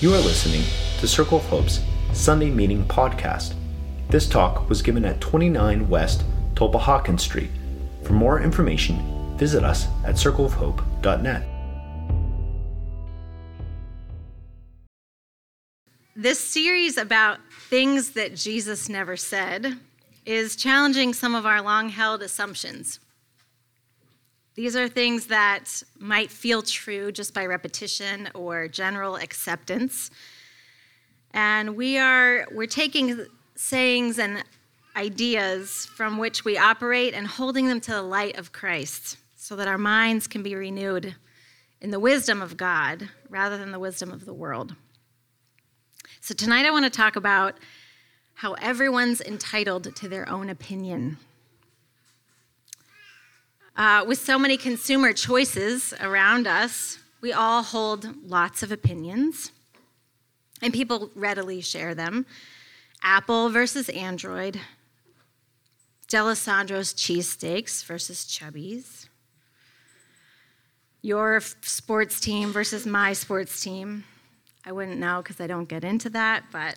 You are listening to Circle of Hope's Sunday Meeting Podcast. This talk was given at 29 West Tulpehocken Street. For more information, visit us at circleofhope.net. This series about things that Jesus never said is challenging some of our long held assumptions. These are things that might feel true just by repetition or general acceptance. And we are we're taking sayings and ideas from which we operate and holding them to the light of Christ so that our minds can be renewed in the wisdom of God rather than the wisdom of the world. So tonight I want to talk about how everyone's entitled to their own opinion. Uh, with so many consumer choices around us, we all hold lots of opinions, and people readily share them. Apple versus Android, Dalessandro's cheesesteaks versus Chubby's, your sports team versus my sports team. I wouldn't know because I don't get into that, but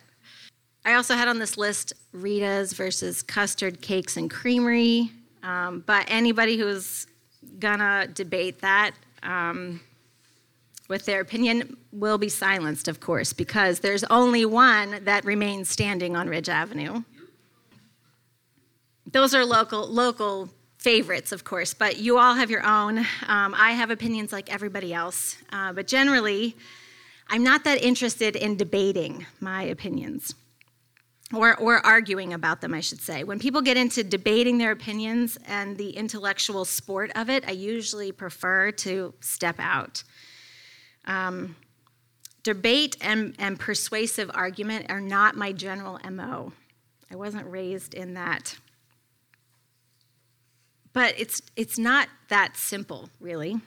I also had on this list Rita's versus custard cakes and creamery, um, but anybody who's gonna debate that um, with their opinion will be silenced, of course, because there's only one that remains standing on Ridge Avenue. Those are local local favorites, of course, but you all have your own. Um, I have opinions like everybody else, uh, but generally, I'm not that interested in debating my opinions or, or arguing about them, I should say. When people get into debating their opinions and the intellectual sport of it, I usually prefer to step out. Um, debate and, and persuasive argument are not my general MO. I wasn't raised in that. But it's, it's not that simple, really.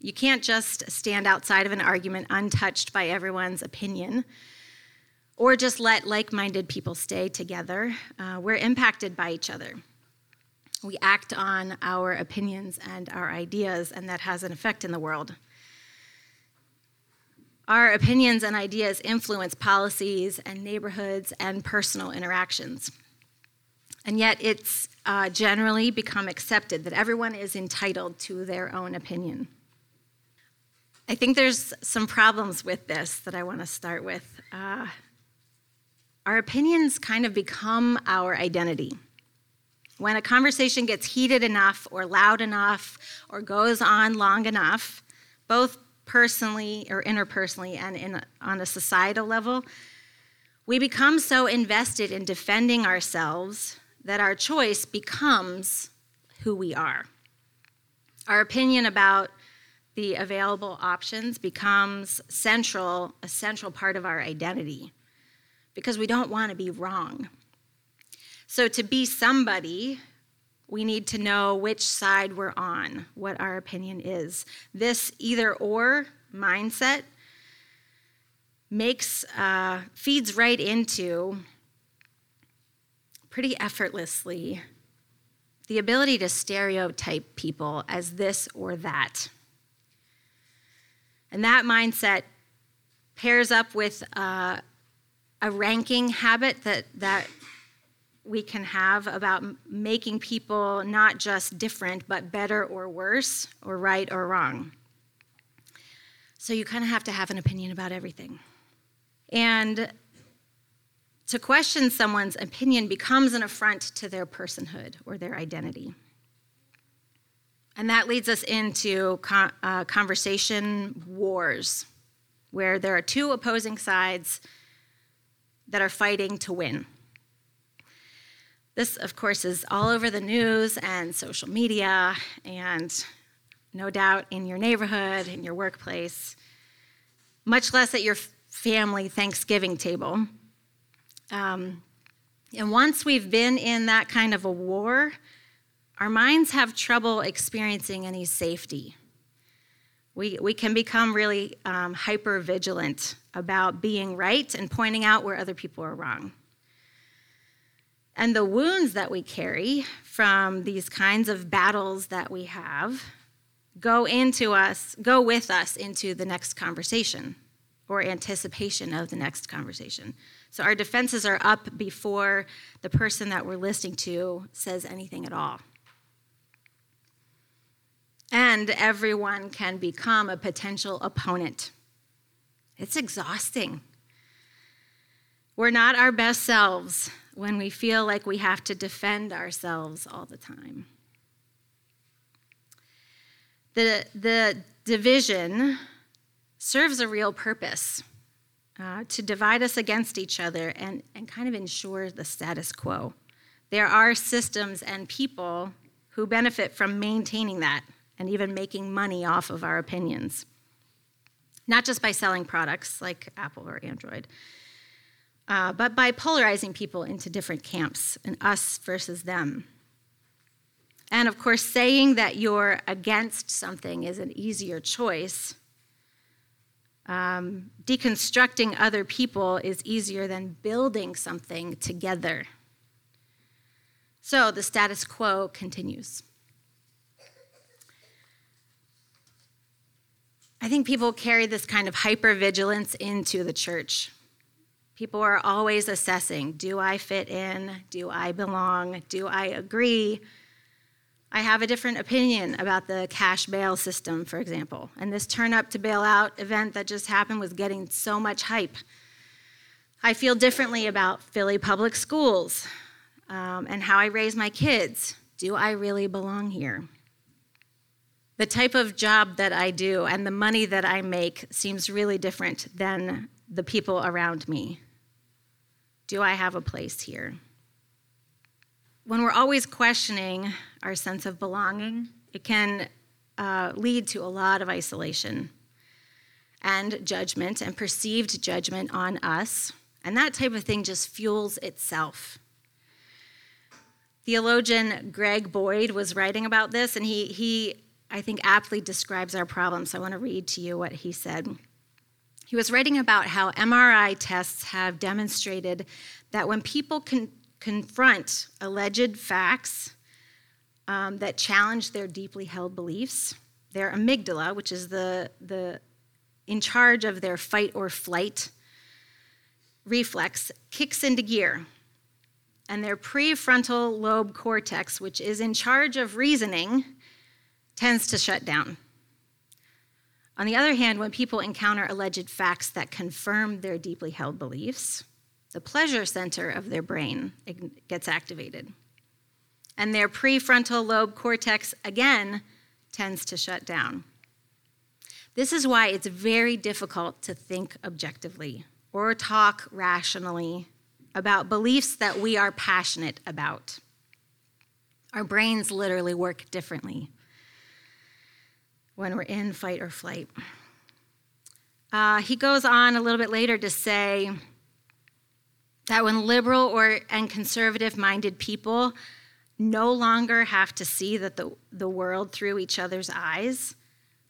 You can't just stand outside of an argument untouched by everyone's opinion or just let like minded people stay together. Uh, we're impacted by each other. We act on our opinions and our ideas, and that has an effect in the world. Our opinions and ideas influence policies and neighborhoods and personal interactions. And yet, it's uh, generally become accepted that everyone is entitled to their own opinion. I think there's some problems with this that I want to start with. Uh, our opinions kind of become our identity. When a conversation gets heated enough or loud enough or goes on long enough, both personally or interpersonally and in, on a societal level, we become so invested in defending ourselves that our choice becomes who we are. Our opinion about the available options becomes central, a central part of our identity because we don't want to be wrong. So, to be somebody, we need to know which side we're on, what our opinion is. This either or mindset makes, uh, feeds right into pretty effortlessly the ability to stereotype people as this or that. And that mindset pairs up with uh, a ranking habit that, that we can have about making people not just different, but better or worse, or right or wrong. So you kind of have to have an opinion about everything. And to question someone's opinion becomes an affront to their personhood or their identity. And that leads us into uh, conversation wars, where there are two opposing sides that are fighting to win. This, of course, is all over the news and social media, and no doubt in your neighborhood, in your workplace, much less at your family Thanksgiving table. Um, and once we've been in that kind of a war, our minds have trouble experiencing any safety. We, we can become really um, hyper vigilant about being right and pointing out where other people are wrong. And the wounds that we carry from these kinds of battles that we have go into us, go with us into the next conversation or anticipation of the next conversation. So our defenses are up before the person that we're listening to says anything at all. And everyone can become a potential opponent. It's exhausting. We're not our best selves when we feel like we have to defend ourselves all the time. The, the division serves a real purpose uh, to divide us against each other and, and kind of ensure the status quo. There are systems and people who benefit from maintaining that and even making money off of our opinions. Not just by selling products like Apple or Android, uh, but by polarizing people into different camps and us versus them. And of course, saying that you're against something is an easier choice. Um, deconstructing other people is easier than building something together. So the status quo continues. I think people carry this kind of hypervigilance into the church. People are always assessing do I fit in? Do I belong? Do I agree? I have a different opinion about the cash bail system, for example. And this turn up to bail out event that just happened was getting so much hype. I feel differently about Philly public schools um, and how I raise my kids. Do I really belong here? The type of job that I do and the money that I make seems really different than the people around me. Do I have a place here? When we're always questioning our sense of belonging, it can uh, lead to a lot of isolation and judgment and perceived judgment on us. And that type of thing just fuels itself. Theologian Greg Boyd was writing about this, and he, he I think, aptly describes our problem. So I want to read to you what he said. He was writing about how MRI tests have demonstrated that when people can confront alleged facts um, that challenge their deeply held beliefs, their amygdala, which is the, the in charge of their fight or flight reflex, kicks into gear. And their prefrontal lobe cortex, which is in charge of reasoning, tends to shut down. On the other hand, when people encounter alleged facts that confirm their deeply held beliefs, the pleasure center of their brain gets activated. And their prefrontal lobe cortex, again, tends to shut down. This is why it's very difficult to think objectively or talk rationally about beliefs that we are passionate about. Our brains literally work differently when we're in fight or flight. Uh, he goes on a little bit later to say that when liberal or and conservative minded people no longer have to see that the, the world through each other's eyes,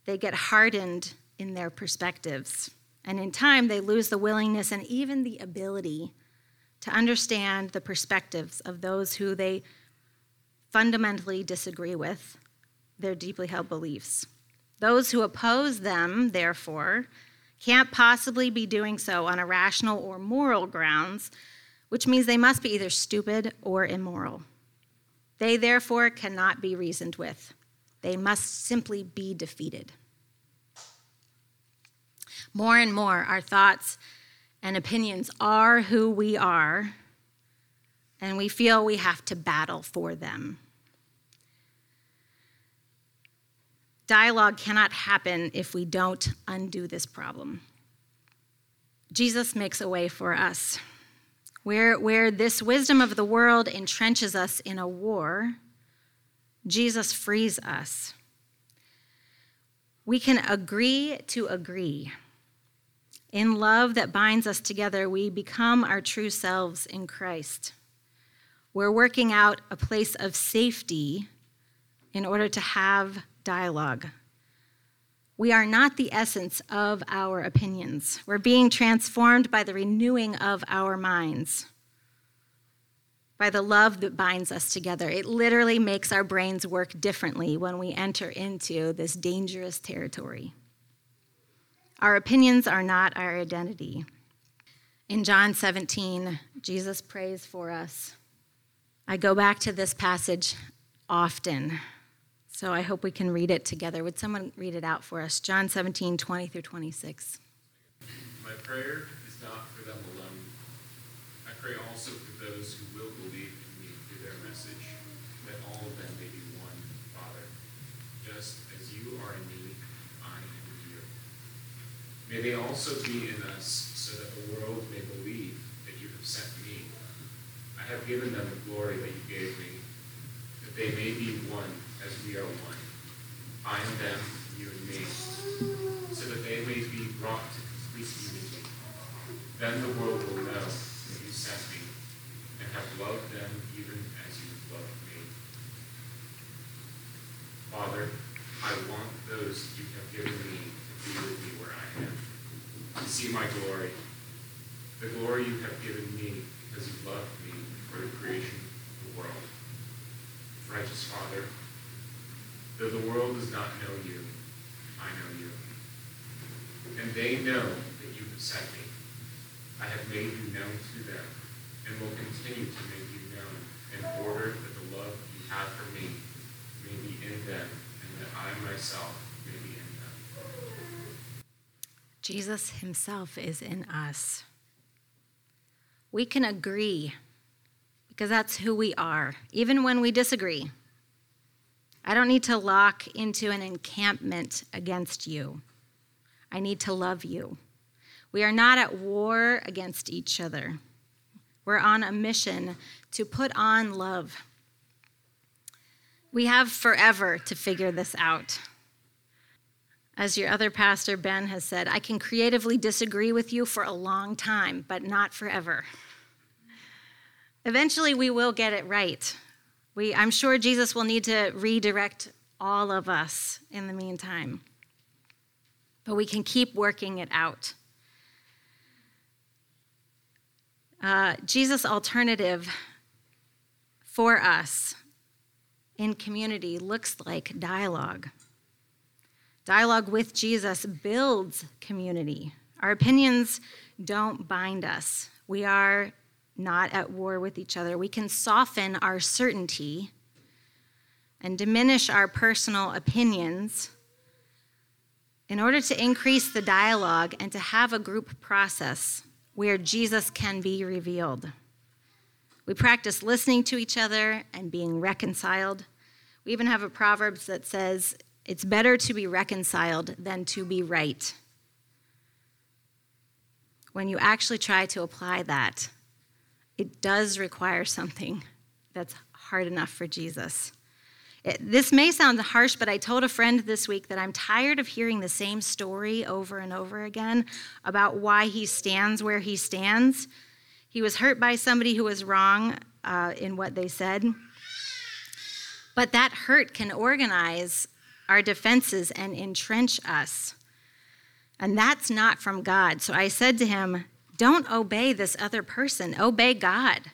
they get hardened in their perspectives. And in time, they lose the willingness and even the ability to understand the perspectives of those who they fundamentally disagree with, their deeply held beliefs. Those who oppose them, therefore, can't possibly be doing so on a rational or moral grounds, which means they must be either stupid or immoral. They, therefore, cannot be reasoned with. They must simply be defeated. More and more, our thoughts and opinions are who we are, and we feel we have to battle for them. Dialogue cannot happen if we don't undo this problem. Jesus makes a way for us. Where, where this wisdom of the world entrenches us in a war, Jesus frees us. We can agree to agree. In love that binds us together, we become our true selves in Christ. We're working out a place of safety in order to have dialogue. We are not the essence of our opinions. We're being transformed by the renewing of our minds, by the love that binds us together. It literally makes our brains work differently when we enter into this dangerous territory. Our opinions are not our identity. In John 17, Jesus prays for us. I go back to this passage often, so I hope we can read it together. Would someone read it out for us? John 17, 20 through 26. My prayer is not for them alone. I pray also for those who will believe in me through their message, that all of them may be one, Father, just as you are in me, I am in you. May they also be in us so that the world may believe that you have sent me. I have given them the glory that you gave me, that they may be one as we are one. I and them, you and me, so that they may be brought to complete unity. Then the world will know that you sent me and have loved them even as you have loved me. Father, I want those you have given me to be with me where I am to see my glory, the glory you have given me because you loved me for the creation of the world. Righteous Father, though the world does not know you, I know you. And they know that you have sent me. I have made known to them and will continue to make you known in order that the love you have for me may be in them and that I myself may be in them. Jesus himself is in us. We can agree because that's who we are, even when we disagree. I don't need to lock into an encampment against you. I need to love you. We are not at war against each other. We're on a mission to put on love. We have forever to figure this out. As your other pastor, Ben, has said, I can creatively disagree with you for a long time, but not forever. Eventually, we will get it right. We, I'm sure Jesus will need to redirect all of us in the meantime. But we can keep working it out. Uh, Jesus' alternative for us in community looks like dialogue. Dialogue with Jesus builds community. Our opinions don't bind us. We are not at war with each other. We can soften our certainty and diminish our personal opinions in order to increase the dialogue and to have a group process where Jesus can be revealed. We practice listening to each other and being reconciled. We even have a Proverbs that says, It's better to be reconciled than to be right. When you actually try to apply that, it does require something that's hard enough for Jesus. It, this may sound harsh, but I told a friend this week that I'm tired of hearing the same story over and over again about why he stands where he stands. He was hurt by somebody who was wrong uh, in what they said. But that hurt can organize our defenses and entrench us. And that's not from God. So I said to him, Don't obey this other person, obey God.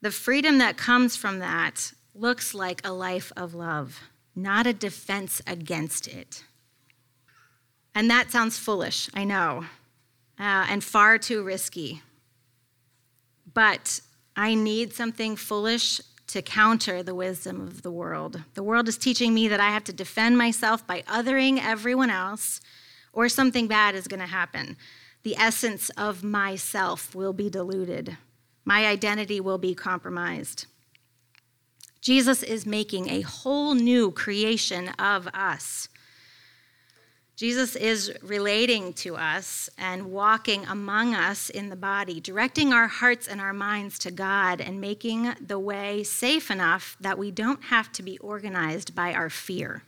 The freedom that comes from that looks like a life of love, not a defense against it. And that sounds foolish, I know, uh, and far too risky. But I need something foolish to counter the wisdom of the world. The world is teaching me that I have to defend myself by othering everyone else, or something bad is going to happen. The essence of myself will be diluted, my identity will be compromised. Jesus is making a whole new creation of us. Jesus is relating to us and walking among us in the body, directing our hearts and our minds to God and making the way safe enough that we don't have to be organized by our fear.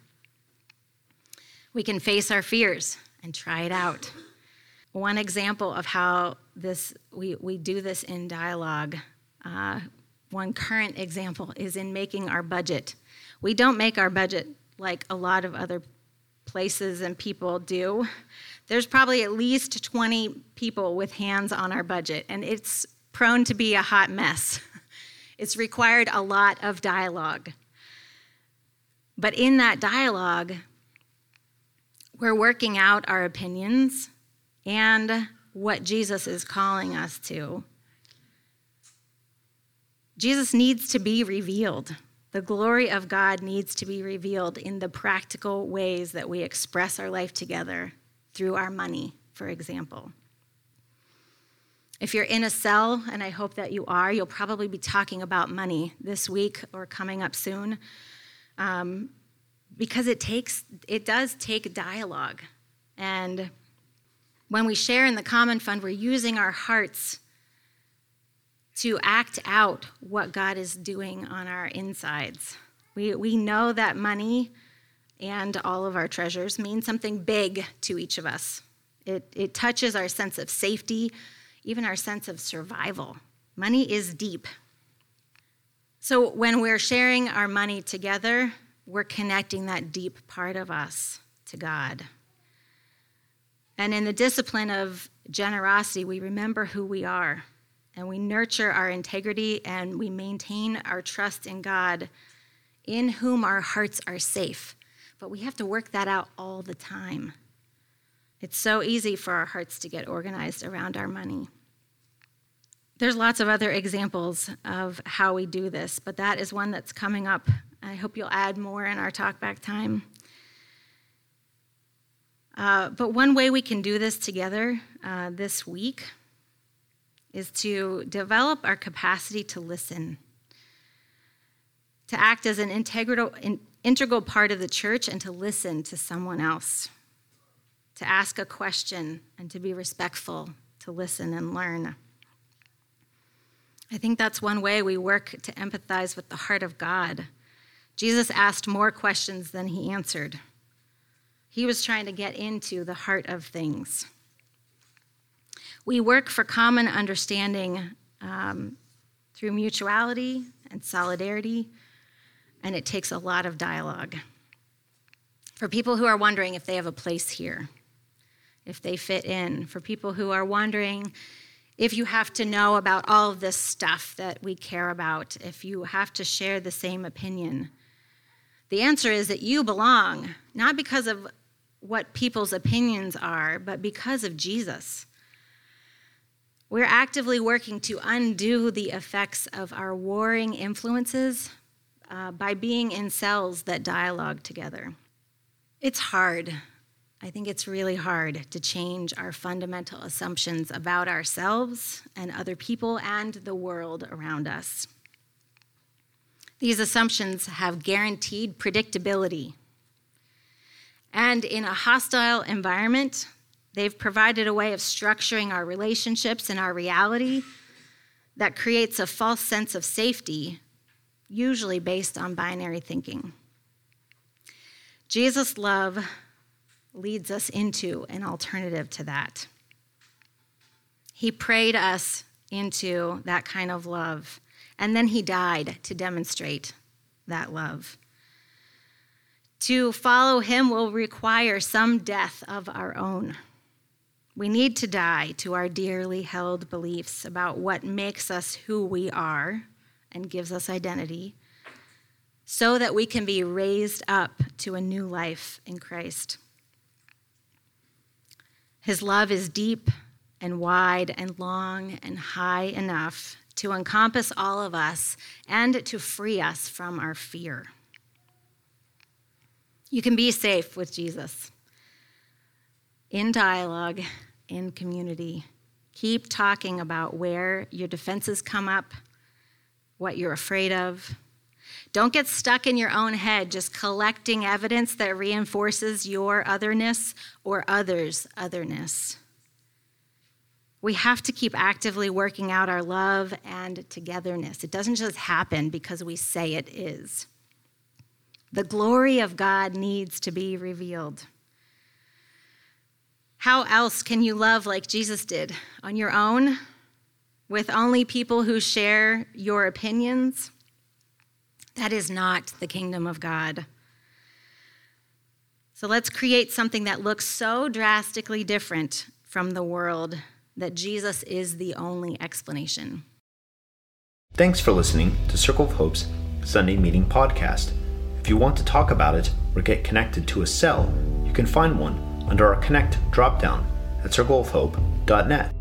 We can face our fears and try it out. One example of how this we, we do this in dialogue uh, one current example is in making our budget. We don't make our budget like a lot of other places and people do. There's probably at least 20 people with hands on our budget, and it's prone to be a hot mess. It's required a lot of dialogue. But in that dialogue, We're working out our opinions and what Jesus is calling us to. Jesus needs to be revealed. The glory of God needs to be revealed in the practical ways that we express our life together through our money, for example. If you're in a cell, and I hope that you are, you'll probably be talking about money this week or coming up soon. Um, because it takes it does take dialogue and when we share in the common fund we're using our hearts to act out what god is doing on our insides. We, we know that money and all of our treasures mean something big to each of us. It, it touches our sense of safety even our sense of survival. Money is deep. So when we're sharing our money together we're connecting that deep part of us to God. And in the discipline of generosity, we remember who we are and we nurture our integrity and we maintain our trust in God, in whom our hearts are safe. But we have to work that out all the time. It's so easy for our hearts to get organized around our money. There's lots of other examples of how we do this, but that is one that's coming up I hope you'll add more in our talkback time. Uh, but one way we can do this together uh, this week is to develop our capacity to listen, to act as an integral, in, integral part of the church and to listen to someone else, to ask a question and to be respectful, to listen and learn. I think that's one way we work to empathize with the heart of God Jesus asked more questions than he answered. He was trying to get into the heart of things. We work for common understanding um, through mutuality and solidarity, and it takes a lot of dialogue. For people who are wondering if they have a place here, if they fit in, for people who are wondering if you have to know about all of this stuff that we care about, if you have to share the same opinion, the answer is that you belong, not because of what people's opinions are, but because of Jesus. We're actively working to undo the effects of our warring influences uh, by being in cells that dialogue together. It's hard. I think it's really hard to change our fundamental assumptions about ourselves and other people and the world around us. These assumptions have guaranteed predictability. And in a hostile environment, they've provided a way of structuring our relationships and our reality that creates a false sense of safety, usually based on binary thinking. Jesus' love leads us into an alternative to that. He prayed us into that kind of love and then he died to demonstrate that love. To follow him will require some death of our own. We need to die to our dearly held beliefs about what makes us who we are and gives us identity so that we can be raised up to a new life in Christ. His love is deep and wide and long and high enough to encompass all of us and to free us from our fear. You can be safe with Jesus in dialogue, in community. Keep talking about where your defenses come up, what you're afraid of. Don't get stuck in your own head just collecting evidence that reinforces your otherness or others' otherness. We have to keep actively working out our love and togetherness. It doesn't just happen because we say it is. The glory of God needs to be revealed. How else can you love like Jesus did? On your own? With only people who share your opinions? That is not the kingdom of God. So let's create something that looks so drastically different from the world that Jesus is the only explanation. Thanks for listening to Circle of Hope's Sunday Meeting Podcast. If you want to talk about it or get connected to a cell, you can find one under our Connect dropdown at circleofhope.net.